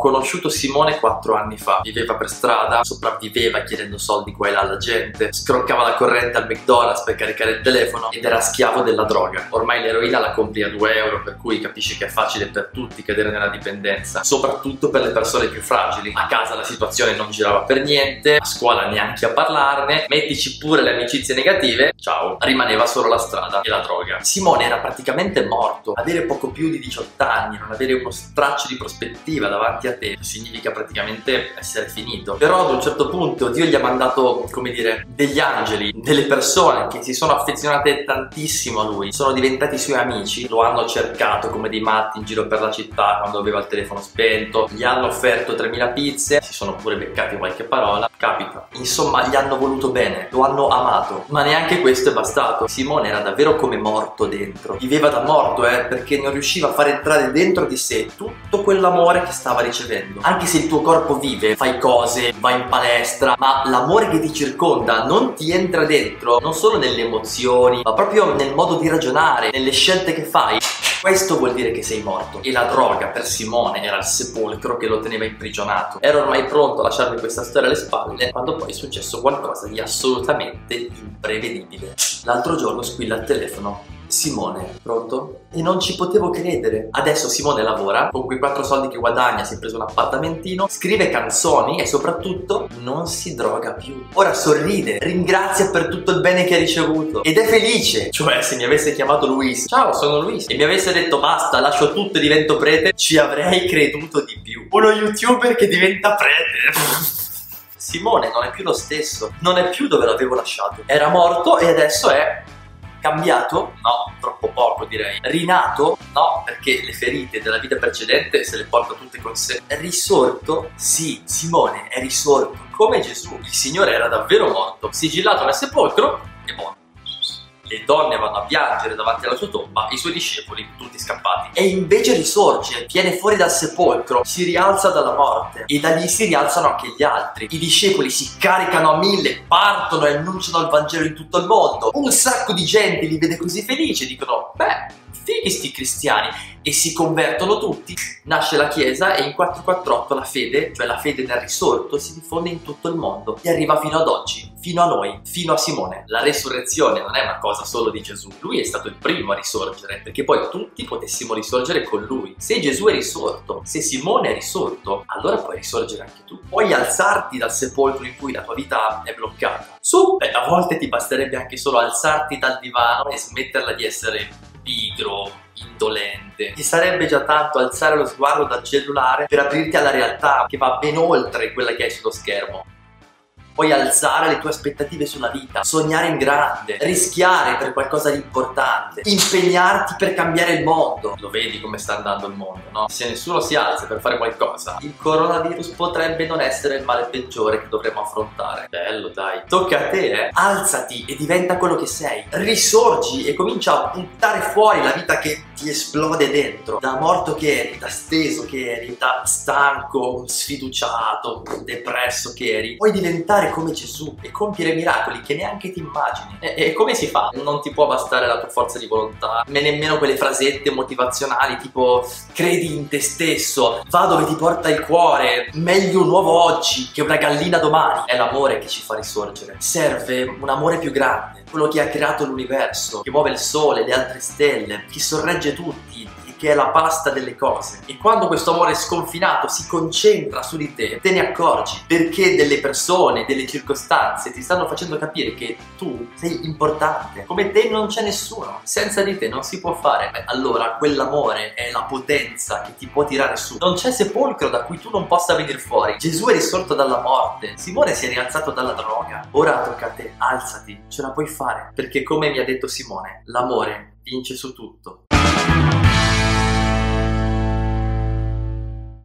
conosciuto Simone quattro anni fa. Viveva per strada, sopravviveva chiedendo soldi qua e là alla gente, scroccava la corrente al McDonald's per caricare il telefono ed era schiavo della droga. Ormai l'eroina la compri a 2 euro, per cui capisci che è facile per tutti cadere nella dipendenza, soprattutto per le persone più fragili. A casa la situazione non girava per niente, a scuola neanche a parlarne, mettici pure le amicizie negative, ciao, rimaneva solo la strada e la droga. Simone era praticamente morto, avere poco più di 18 anni, non avere uno straccio di prospettiva davanti a te significa praticamente essere finito. Però ad un certo punto Dio gli ha mandato, come dire, degli angeli, delle persone che si sono affezionate tantissimo a lui, sono diventati suoi amici, lo hanno cercato come dei matti in giro per la città quando aveva il telefono spento, gli hanno offerto 3000 pizze, si sono pure beccati qualche parola, capita. Insomma, gli hanno voluto bene, lo hanno amato, ma neanche questo è bastato. Simone era davvero come morto dentro, viveva da morto, eh, perché non riusciva a far entrare dentro di sé tutto quell'amore che stava ricevendo. Anche se il tuo corpo vive, fai cose, vai in palestra, ma l'amore che ti circonda non ti entra dentro, non solo nelle emozioni, ma proprio nel modo di ragionare, nelle scelte che fai. Questo vuol dire che sei morto. E la droga per Simone era il sepolcro che lo teneva imprigionato. Era ormai pronto a lasciarmi questa storia alle spalle quando poi è successo qualcosa di assolutamente imprevedibile. L'altro giorno squilla il telefono Simone, pronto? E non ci potevo credere. Adesso Simone lavora, con quei quattro soldi che guadagna si è preso un appartamentino, scrive canzoni e soprattutto non si droga più. Ora sorride, ringrazia per tutto il bene che ha ricevuto ed è felice. Cioè, se mi avesse chiamato Luis, ciao, sono Luis, e mi avesse detto basta, lascio tutto e divento prete, ci avrei creduto di più. Uno youtuber che diventa prete. Simone non è più lo stesso, non è più dove l'avevo lasciato. Era morto e adesso è Cambiato? No, troppo poco direi. Rinato? No, perché le ferite della vita precedente se le porta tutte con sé. Risorto? Sì, Simone è risorto, come Gesù. Il Signore era davvero morto, sigillato nel sepolcro le donne vanno a piangere davanti alla sua tomba, i suoi discepoli tutti scappati. E invece risorge, viene fuori dal sepolcro, si rialza dalla morte e da lì si rialzano anche gli altri. I discepoli si caricano a mille, partono e annunciano il Vangelo in tutto il mondo. Un sacco di gente li vede così felici e dicono, beh, fighi sti cristiani e si convertono tutti, nasce la Chiesa e in 448 la fede, cioè la fede nel risorto, si diffonde in tutto il mondo e arriva fino ad oggi, fino a noi, fino a Simone. La resurrezione non è una cosa solo di Gesù, lui è stato il primo a risorgere, perché poi tutti potessimo risorgere con lui. Se Gesù è risorto, se Simone è risorto, allora puoi risorgere anche tu. Puoi alzarti dal sepolcro in cui la tua vita è bloccata. Su, beh, a volte ti basterebbe anche solo alzarti dal divano e smetterla di essere pigro, indolente. Ti sarebbe già tanto alzare lo sguardo dal cellulare per aprirti alla realtà che va ben oltre quella che hai sullo schermo puoi alzare le tue aspettative sulla vita, sognare in grande, rischiare per qualcosa di importante, impegnarti per cambiare il mondo. Lo vedi come sta andando il mondo, no? Se nessuno si alza per fare qualcosa, il coronavirus potrebbe non essere il male peggiore che dovremmo affrontare. Bello, dai. Tocca a te, eh. Alzati e diventa quello che sei. Risorgi e comincia a buttare fuori la vita che ti esplode dentro. Da morto che eri, da steso che eri, da stanco, sfiduciato, depresso che eri. Puoi diventare come Gesù e compiere miracoli che neanche ti immagini. E, e, come si fa? Non ti può bastare la tua forza di volontà, né nemmeno quelle frasette motivazionali tipo credi in te stesso, va dove ti porta il cuore, meglio un uovo oggi che una gallina domani. È l'amore che ci fa risorgere. Serve un amore più grande, quello che ha creato l'universo, che muove il sole, le altre stelle, che sorregge tutti, che è la pasta delle cose. E quando questo amore sconfinato si concentra su di te, te ne accorgi perché delle persone, delle circostanze ti stanno facendo capire che tu sei importante. Come te non c'è nessuno. Senza di te non si può fare. Beh, allora quell'amore è la potenza che ti può tirare su. Non c'è sepolcro da cui tu non possa venire fuori. Gesù è risorto dalla morte. Simone si è rialzato dalla droga. Ora tocca a te. Alzati. Ce la puoi fare. Perché come mi ha detto Simone, l'amore vince su tutto.